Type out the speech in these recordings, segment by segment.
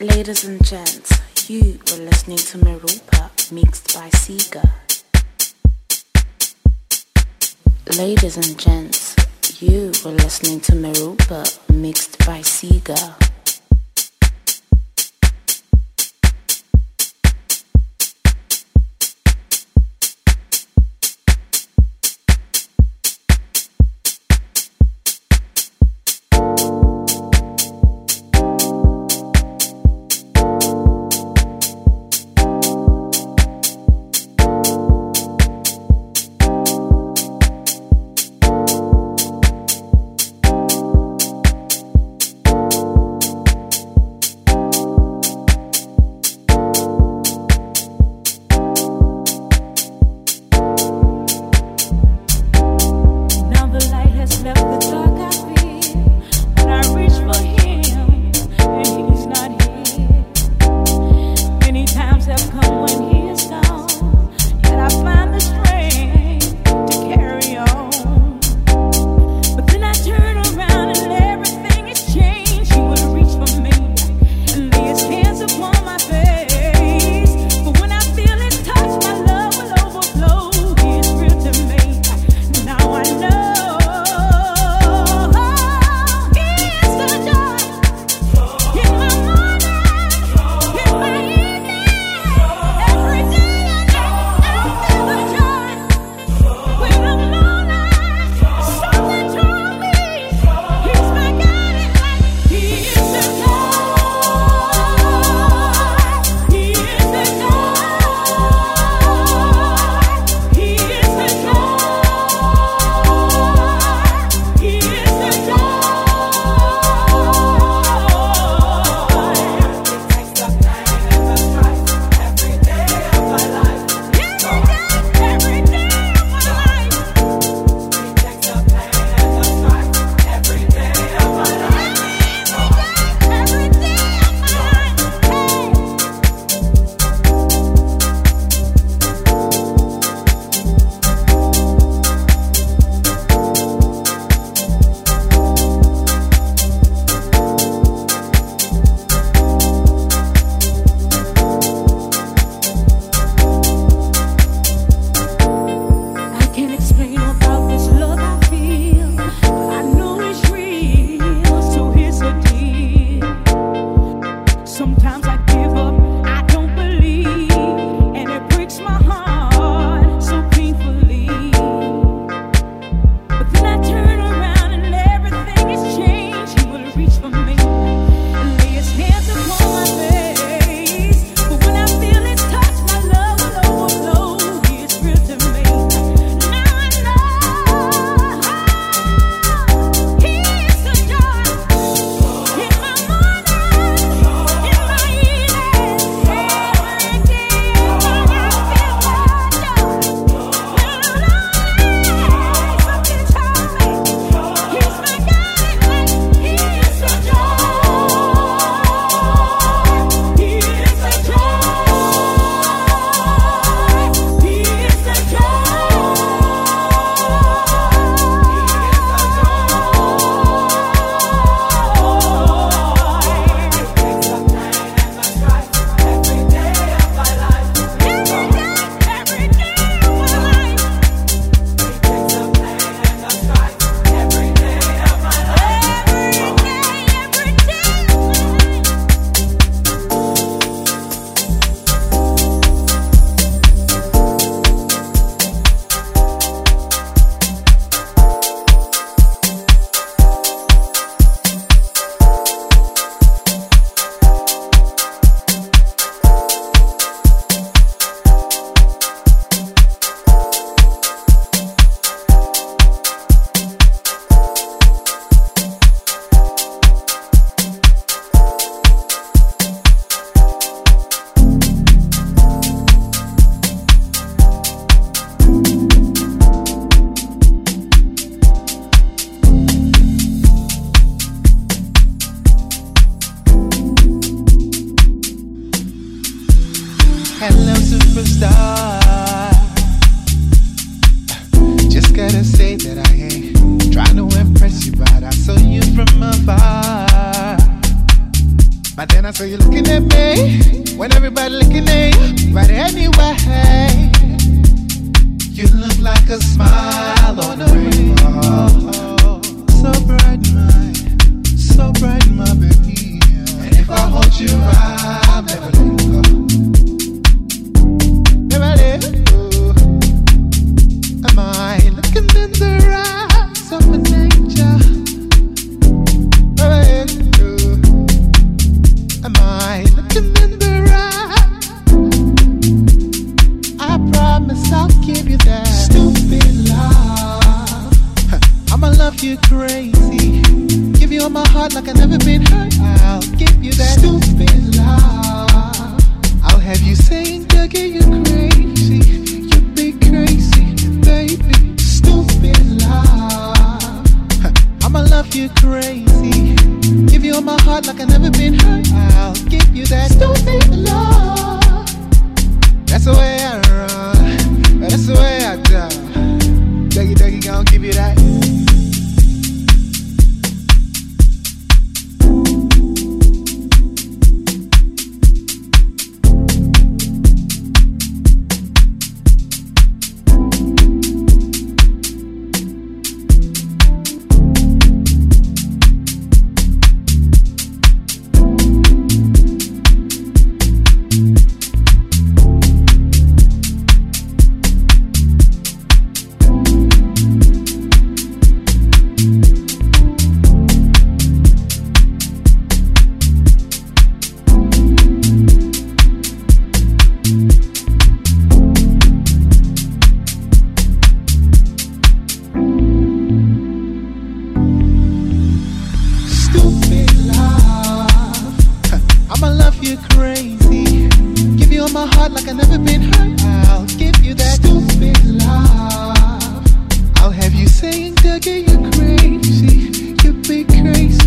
Ladies and gents, you were listening to Meropa mixed by Ceega. Ladies and gents, you were listening to Meropa mixed by Ceega. So you're looking at me when everybody looking at you, but anyway, you look like a smile on a rainbow. So bright, my, so bright, my baby. And if I hold you, right, I'll never let go. grace.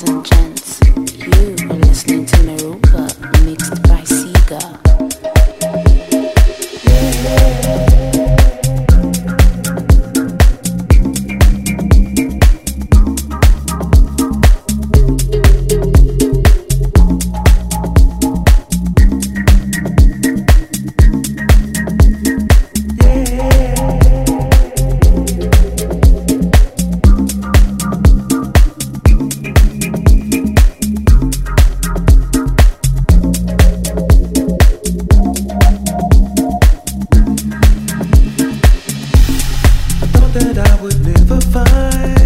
isn't that I would never find.